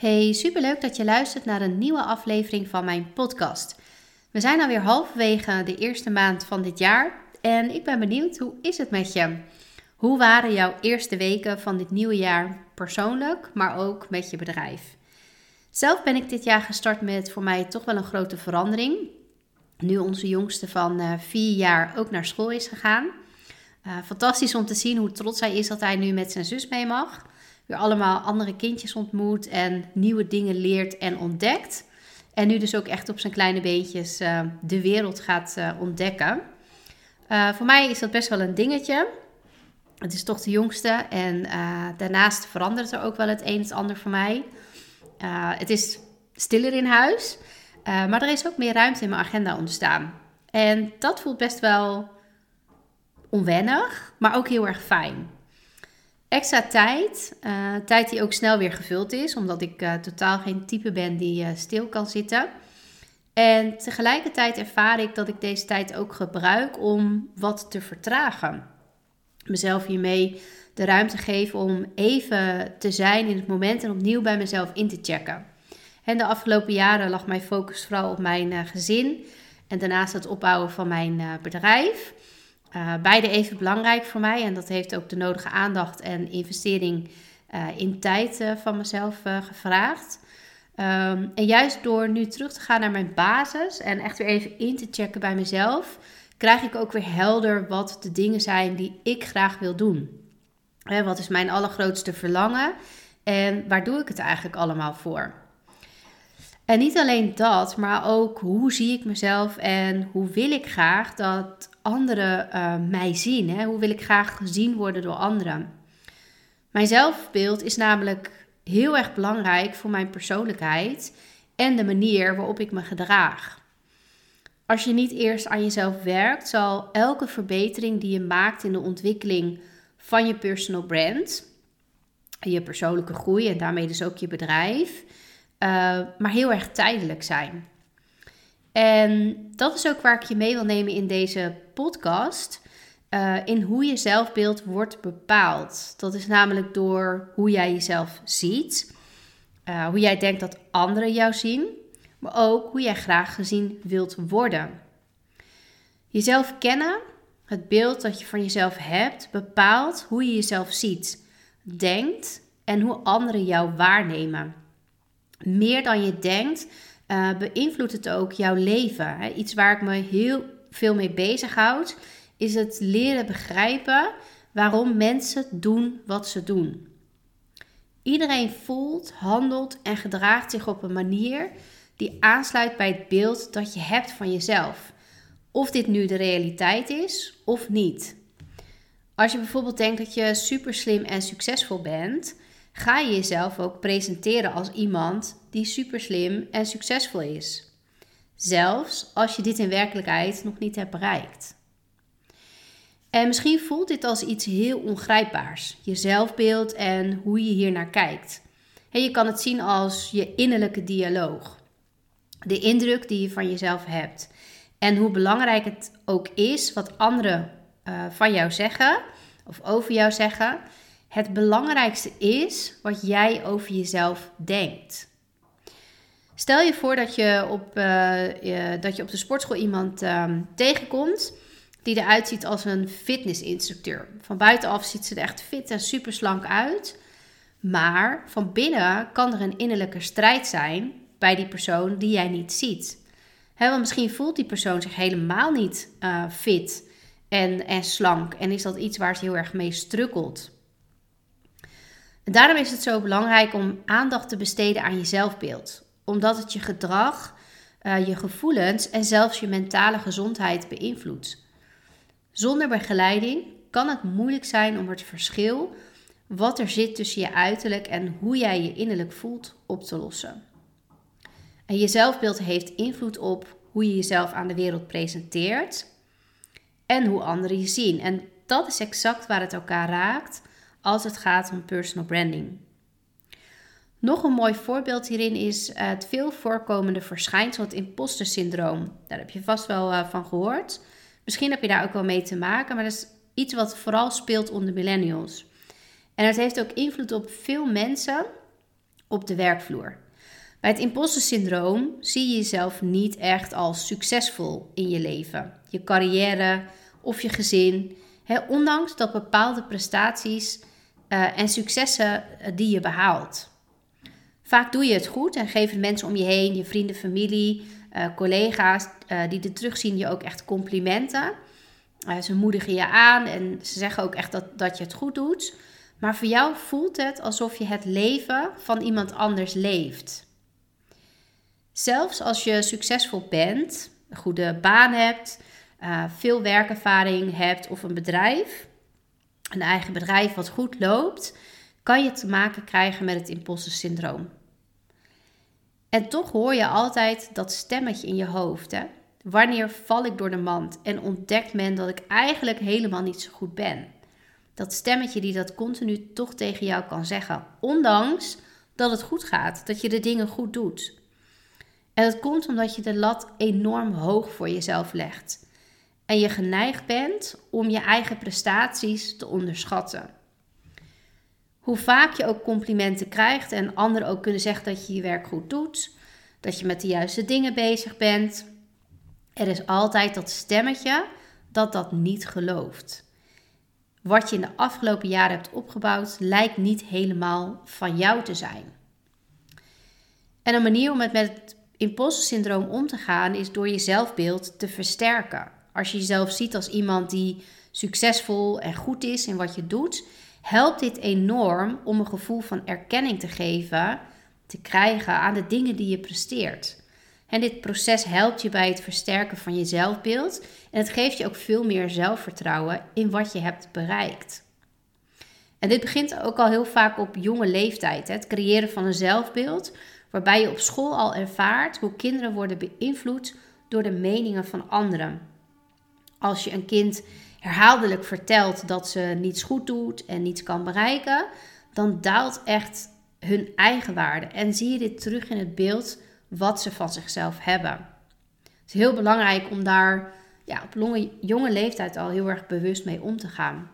Hey, superleuk dat je luistert naar een nieuwe aflevering van mijn podcast. We zijn alweer halverwege de eerste maand van dit jaar en ik ben benieuwd, hoe is het met je? Hoe waren jouw eerste weken van dit nieuwe jaar persoonlijk, maar ook met je bedrijf? Zelf ben ik dit jaar gestart met voor mij toch wel een grote verandering. Nu onze jongste van uh, vier jaar ook naar school is gegaan. Uh, fantastisch om te zien hoe trots hij is dat hij nu met zijn zus mee mag weer allemaal andere kindjes ontmoet en nieuwe dingen leert en ontdekt. En nu dus ook echt op zijn kleine beentjes uh, de wereld gaat uh, ontdekken. Uh, voor mij is dat best wel een dingetje. Het is toch de jongste en daarnaast verandert er ook wel het een en het ander voor mij. het is stiller in huis, maar er is ook meer ruimte in mijn agenda ontstaan. En dat voelt best wel onwennig, maar ook heel erg fijn. Extra tijd, uh, tijd die ook snel weer gevuld is, omdat ik uh, totaal geen type ben die uh, stil kan zitten. En tegelijkertijd ervaar ik dat ik deze tijd ook gebruik om wat te vertragen. Mezelf hiermee de ruimte geven om even te zijn in het moment en opnieuw bij mezelf in te checken. En de afgelopen jaren lag mijn focus vooral op mijn gezin en daarnaast het opbouwen van mijn bedrijf. Uh, beide even belangrijk voor mij en dat heeft ook de nodige aandacht en investering uh, in tijd uh, van mezelf gevraagd. Um, en juist door nu terug te gaan naar mijn basis en echt weer even in te checken bij mezelf, krijg ik ook weer helder wat de dingen zijn die ik graag wil doen. Hè, wat is mijn allergrootste verlangen en waar doe ik het eigenlijk allemaal voor? En niet alleen dat, maar ook hoe zie ik mezelf en hoe wil ik graag dat anderen uh, mij zien? Hè? Hoe wil ik graag gezien worden door anderen? Mijn zelfbeeld is namelijk heel erg belangrijk voor mijn persoonlijkheid en de manier waarop ik me gedraag. Als je niet eerst aan jezelf werkt, zal elke verbetering die je maakt in de ontwikkeling van je personal brand, je persoonlijke groei en daarmee dus ook je bedrijf, uh, maar heel erg tijdelijk zijn. En dat is ook waar ik je mee wil nemen in deze podcast. Uh, in hoe je zelfbeeld wordt bepaald. Dat is namelijk door hoe jij jezelf ziet, uh, hoe jij denkt dat anderen jou zien, maar ook hoe jij graag gezien wilt worden. Jezelf kennen, het beeld dat je van jezelf hebt, bepaalt hoe je jezelf ziet, denkt en hoe anderen jou waarnemen. Meer dan je denkt, uh, beïnvloedt het ook jouw leven. Hè? Iets waar ik me heel veel mee bezighoud, is het leren begrijpen waarom mensen doen wat ze doen. Iedereen voelt, handelt en gedraagt zich op een manier die aansluit bij het beeld dat je hebt van jezelf. Of dit nu de realiteit is of niet. Als je bijvoorbeeld denkt dat je super slim en succesvol bent, ga je jezelf ook presenteren als iemand die super slim en succesvol is. Zelfs als je dit in werkelijkheid nog niet hebt bereikt. En misschien voelt dit als iets heel ongrijpbaars, je zelfbeeld en hoe je hier naar kijkt. Je kan het zien als je innerlijke dialoog. De indruk die je van jezelf hebt. En hoe belangrijk het ook is wat anderen uh, van jou zeggen of over jou zeggen. Het belangrijkste is wat jij over jezelf denkt. Stel je voor dat je op, uh, dat je op de sportschool iemand um, tegenkomt die eruit ziet als een fitnessinstructeur. Van buitenaf ziet ze er echt fit en super slank uit. Maar van binnen kan er een innerlijke strijd zijn bij die persoon die jij niet ziet. He, want misschien voelt die persoon zich helemaal niet uh, fit en, en slank. En is dat iets waar ze heel erg mee strukkelt. Daarom is het zo belangrijk om aandacht te besteden aan je zelfbeeld omdat het je gedrag, uh, je gevoelens en zelfs je mentale gezondheid beïnvloedt. Zonder begeleiding kan het moeilijk zijn om het verschil wat er zit tussen je uiterlijk en hoe jij je innerlijk voelt op te lossen. En je zelfbeeld heeft invloed op hoe je jezelf aan de wereld presenteert en hoe anderen je zien. En dat is exact waar het elkaar raakt als het gaat om personal branding. Nog een mooi voorbeeld hierin is het veel voorkomende verschijnsel, het imposter syndroom. Daar heb je vast wel uh, van gehoord. Misschien heb je daar ook wel mee te maken, maar dat is iets wat vooral speelt onder millennials. En het heeft ook invloed op veel mensen, op de werkvloer. Bij het imposter syndroom zie je jezelf niet echt als succesvol in je leven, je carrière of je gezin, ondanks dat bepaalde prestaties uh, en successen uh, die je behaalt. Vaak doe je het goed en geven mensen om je heen, je vrienden, familie, uh, collega's die dit terugzien je ook echt complimenten. ze moedigen je aan en ze zeggen ook echt dat, dat je het goed doet. Maar voor jou voelt het alsof je het leven van iemand anders leeft. Zelfs als je succesvol bent, een goede baan hebt, veel werkervaring hebt of een bedrijf, een eigen bedrijf wat goed loopt, kan je te maken krijgen met het imposter syndroom. En toch hoor je altijd dat stemmetje in je hoofd. Hè? Wanneer val ik door de mand en ontdekt men dat ik eigenlijk helemaal niet zo goed ben? Dat stemmetje die dat continu toch tegen jou kan zeggen, ondanks dat het goed gaat, dat je de dingen goed doet. En dat komt omdat je de lat enorm hoog voor jezelf legt. En je geneigd bent om je eigen prestaties te onderschatten. Hoe vaak je ook complimenten krijgt en anderen ook kunnen zeggen dat je je werk goed doet, dat je met de juiste dingen bezig bent, er is altijd dat stemmetje dat dat niet gelooft. Wat je in de afgelopen jaren hebt opgebouwd lijkt niet helemaal van jou te zijn. En een manier om het met het imposter syndroom om te gaan is door je zelfbeeld te versterken. Als je jezelf ziet als iemand die succesvol en goed is in wat je doet, helpt dit enorm om een gevoel van erkenning te geven, te krijgen aan de dingen die je presteert. En dit proces helpt je bij het versterken van je zelfbeeld en het geeft je ook veel meer zelfvertrouwen in wat je hebt bereikt. En dit begint ook al heel vaak op jonge leeftijd, het creëren van een zelfbeeld waarbij je op school al ervaart hoe kinderen worden beïnvloed door de meningen van anderen. Als je een kind herhaaldelijk vertelt dat ze niets goed doet en niets kan bereiken, dan daalt echt hun eigen waarde en zie je dit terug in het beeld wat ze van zichzelf hebben. Het is heel belangrijk om daar ja, op jonge leeftijd al heel erg bewust mee om te gaan.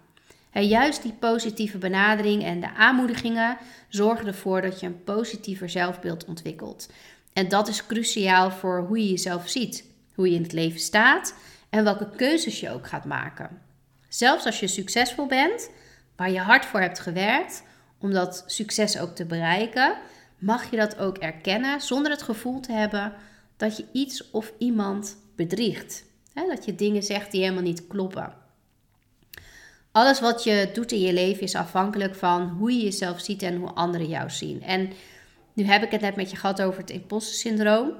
Juist die positieve benadering en de aanmoedigingen zorgen ervoor dat je een positiever zelfbeeld ontwikkelt. En dat is cruciaal voor hoe je jezelf ziet, hoe je in het leven staat en welke keuzes je ook gaat maken. Zelfs als je succesvol bent, waar je hard voor hebt gewerkt om dat succes ook te bereiken, mag je dat ook erkennen zonder het gevoel te hebben dat je iets of iemand bedriegt. dat je dingen zegt die helemaal niet kloppen. Alles wat je doet in je leven is afhankelijk van hoe je jezelf ziet en hoe anderen jou zien. En nu heb ik het net met je gehad over het imposter syndroom.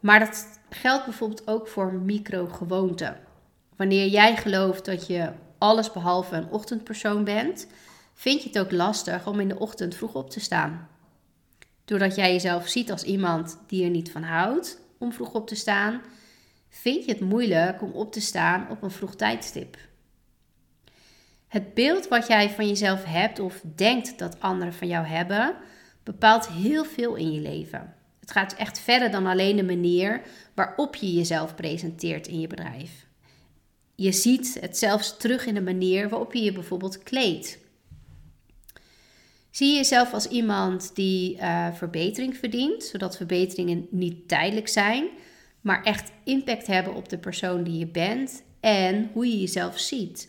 Maar dat geldt bijvoorbeeld ook voor microgewoonten. Wanneer jij gelooft dat je alles behalve een ochtendpersoon bent, vind je het ook lastig om in de ochtend vroeg op te staan. Doordat jij jezelf ziet als iemand die er niet van houdt om vroeg op te staan, vind je het moeilijk om op te staan op een vroeg tijdstip. Het beeld wat jij van jezelf hebt of denkt dat anderen van jou hebben, bepaalt heel veel in je leven. Het gaat echt verder dan alleen de manier waarop je jezelf presenteert in je bedrijf. Je ziet het zelfs terug in de manier waarop je je bijvoorbeeld kleedt. Zie je jezelf als iemand die uh, verbetering verdient, zodat verbeteringen niet tijdelijk zijn, maar echt impact hebben op de persoon die je bent en hoe je jezelf ziet.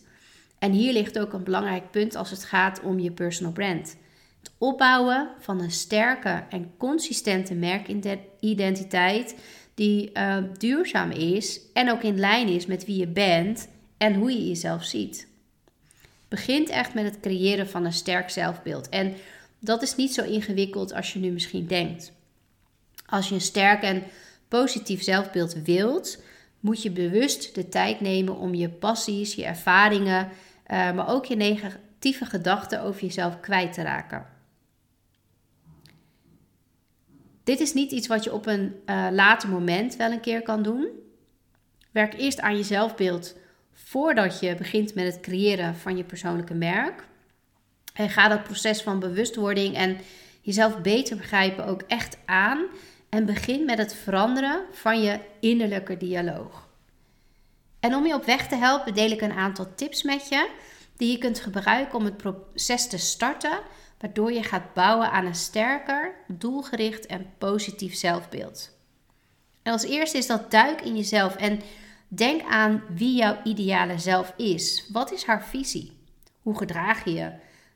En hier ligt ook een belangrijk punt als het gaat om je personal brand. Het opbouwen van een sterke en consistente merkidentiteit die uh, duurzaam is en ook in lijn is met wie je bent en hoe je jezelf ziet. Begint echt met het creëren van een sterk zelfbeeld. En dat is niet zo ingewikkeld als je nu misschien denkt. Als je een sterk en positief zelfbeeld wilt, moet je bewust de tijd nemen om je passies, je ervaringen uh, maar ook je negatieve gedachten over jezelf kwijt te raken. Dit is niet iets wat je op een uh, later moment wel een keer kan doen. Werk eerst aan je zelfbeeld voordat je begint met het creëren van je persoonlijke merk. En ga dat proces van bewustwording en jezelf beter begrijpen ook echt aan. En begin met het veranderen van je innerlijke dialoog. En om je op weg te helpen, deel ik een aantal tips met je die je kunt gebruiken om het proces te starten waardoor je gaat bouwen aan een sterker, doelgericht en positief zelfbeeld. En als eerste is dat duik in jezelf en denk aan wie jouw ideale zelf is. Wat is haar visie? Hoe gedraag je je?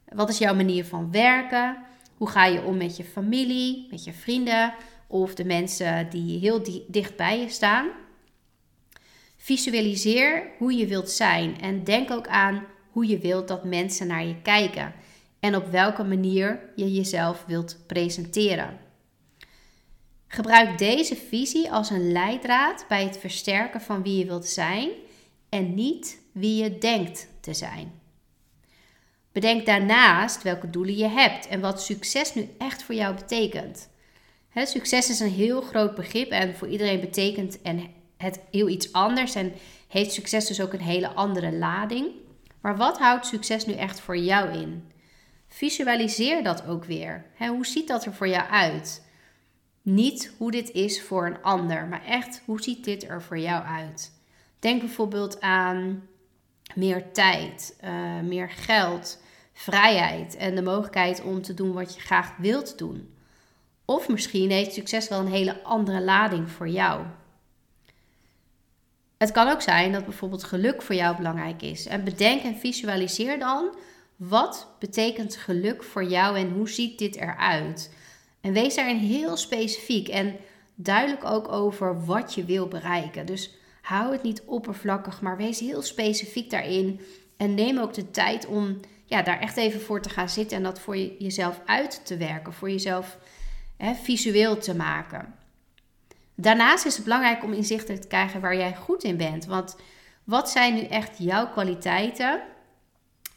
Wat is jouw manier van werken? Hoe ga je om met je familie, met je vrienden of de mensen die heel dicht bij je staan? Visualiseer hoe je wilt zijn en denk ook aan hoe je wilt dat mensen naar je kijken en op welke manier je jezelf wilt presenteren. Gebruik deze visie als een leidraad bij het versterken van wie je wilt zijn en niet wie je denkt te zijn. Bedenk daarnaast welke doelen je hebt en wat succes nu echt voor jou betekent. succes is een heel groot begrip en voor iedereen betekent het heel iets anders en heeft succes dus ook een hele andere lading. Maar wat houdt succes nu echt voor jou in? Visualiseer dat ook weer. hoe ziet dat er voor jou uit? Niet hoe dit is voor een ander, maar echt hoe ziet dit er voor jou uit? Denk bijvoorbeeld aan meer tijd, uh, meer geld, vrijheid en de mogelijkheid om te doen wat je graag wilt doen. Of misschien heeft succes wel een hele andere lading voor jou. Het kan ook zijn dat bijvoorbeeld geluk voor jou belangrijk is. En bedenk en visualiseer dan wat betekent geluk voor jou en hoe ziet dit eruit? En wees daarin heel specifiek en duidelijk ook over wat je wil bereiken. Dus hou het niet oppervlakkig, maar wees heel specifiek daarin. En neem ook de tijd om ja, daar echt even voor te gaan zitten en dat voor jezelf uit te werken, voor jezelf hè, visueel te maken. Daarnaast is het belangrijk om inzichtelijk te krijgen waar jij goed in bent. Want wat zijn nu echt jouw kwaliteiten?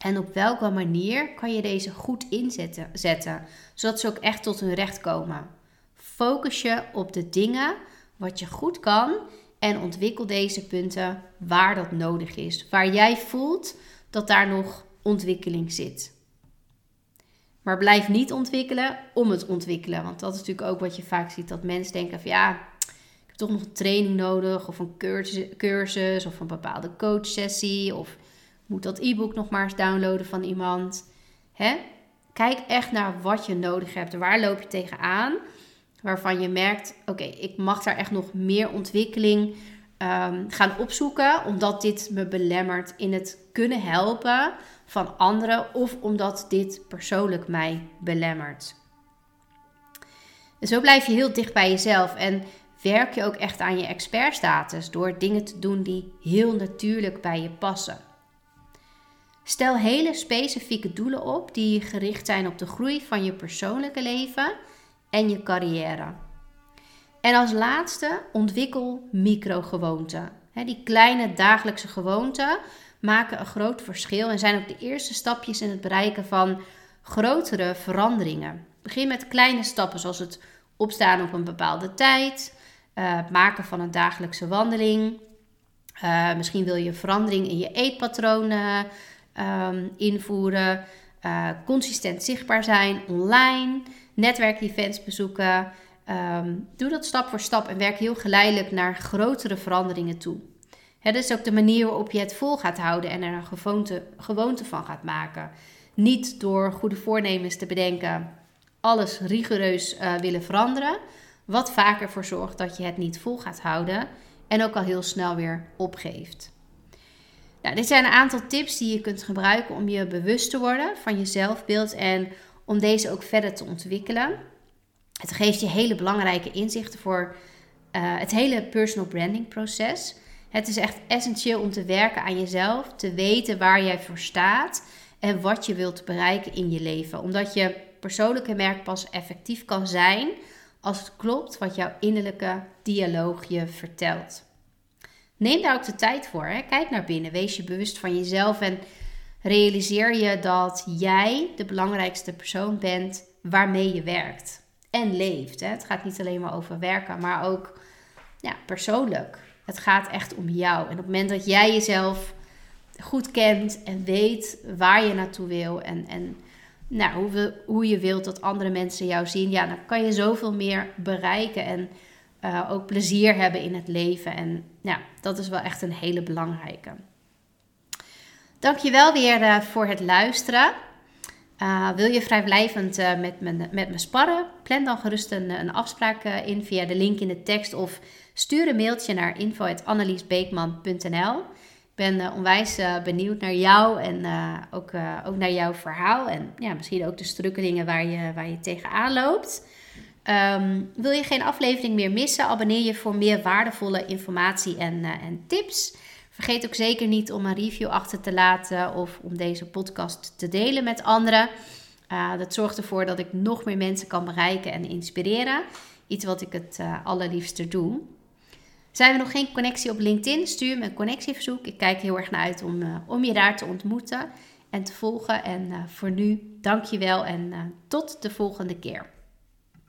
En op welke manier kan je deze goed inzetten, zetten, zodat ze ook echt tot hun recht komen? Focus je op de dingen wat je goed kan en ontwikkel deze punten waar dat nodig is. Waar jij voelt dat daar nog ontwikkeling zit. Maar blijf niet ontwikkelen om het ontwikkelen. Want dat is natuurlijk ook wat je vaak ziet. Dat mensen denken van ja, ik heb toch nog een training nodig. Of een cursus, cursus of een bepaalde coachsessie. Of moet dat e-book nog maar eens downloaden van iemand. Hè? Kijk echt naar wat je nodig hebt. Waar loop je tegenaan? Waarvan je merkt, oké, ik mag daar echt nog meer ontwikkeling um, gaan opzoeken. Omdat dit me belemmert in het kunnen helpen van anderen. Of omdat dit persoonlijk mij belemmert. En zo blijf je heel dicht bij jezelf. En werk je ook echt aan je expertstatus. Door dingen te doen die heel natuurlijk bij je passen. Stel hele specifieke doelen op die gericht zijn op de groei van je persoonlijke leven en je carrière. En als laatste ontwikkel microgewoonten. Die kleine dagelijkse gewoonten maken een groot verschil en zijn ook de eerste stapjes in het bereiken van grotere veranderingen. Begin met kleine stappen zoals het opstaan op een bepaalde tijd, uh, het maken van een dagelijkse wandeling. Uh, misschien wil je verandering in je eetpatronen um, invoeren. Uh, consistent zichtbaar zijn online, netwerkevents bezoeken. Um, doe dat stap voor stap en werk heel geleidelijk naar grotere veranderingen toe. Het is ook de manier waarop je het vol gaat houden en er een gewoonte, gewoonte van gaat maken. Niet door goede voornemens te bedenken, alles rigoureus uh, willen veranderen. Wat vaak ervoor zorgt dat je het niet vol gaat houden en ook al heel snel weer opgeeft. Nou, dit zijn een aantal tips die je kunt gebruiken om je bewust te worden van je zelfbeeld en om deze ook verder te ontwikkelen. Het geeft je hele belangrijke inzichten voor uh, het hele personal branding proces. Het is echt essentieel om te werken aan jezelf, te weten waar jij voor staat en wat je wilt bereiken in je leven. Omdat je persoonlijke merk pas effectief kan zijn als het klopt wat jouw innerlijke dialoog je vertelt. Neem daar ook de tijd voor. Hè? Kijk naar binnen. Wees je bewust van jezelf en realiseer je dat jij de belangrijkste persoon bent waarmee je werkt en leeft. Hè? Het gaat niet alleen maar over werken, maar ook ja, persoonlijk. Het gaat echt om jou. En op het moment dat jij jezelf goed kent en weet waar je naartoe wil en, en nou, hoe, hoe je wilt dat andere mensen jou zien, ja, dan kan je zoveel meer bereiken en uh, ook plezier hebben in het leven. En ja, dat is wel echt een hele belangrijke. Dankjewel weer uh, voor het luisteren. wil je vrijblijvend met, me, met me sparren? Plan dan gerust een, een afspraak in via de link in de tekst of stuur een mailtje naar info.anneliesbeekman.nl. Ik ben onwijs benieuwd naar jou en ook, ook naar jouw verhaal en ja, misschien ook de strukkelingen waar je, waar je tegenaan loopt. Um, wil je geen aflevering meer missen? Abonneer je voor meer waardevolle informatie en, uh, en tips. Vergeet ook zeker niet om een review achter te laten of om deze podcast te delen met anderen. Uh, dat zorgt ervoor dat ik nog meer mensen kan bereiken en inspireren. Iets wat ik het uh, allerliefste doe. Zijn we nog geen connectie op LinkedIn? Stuur me een connectieverzoek. Ik kijk heel erg naar uit om, om je daar te ontmoeten en te volgen. En voor nu, dank je wel en tot de volgende keer.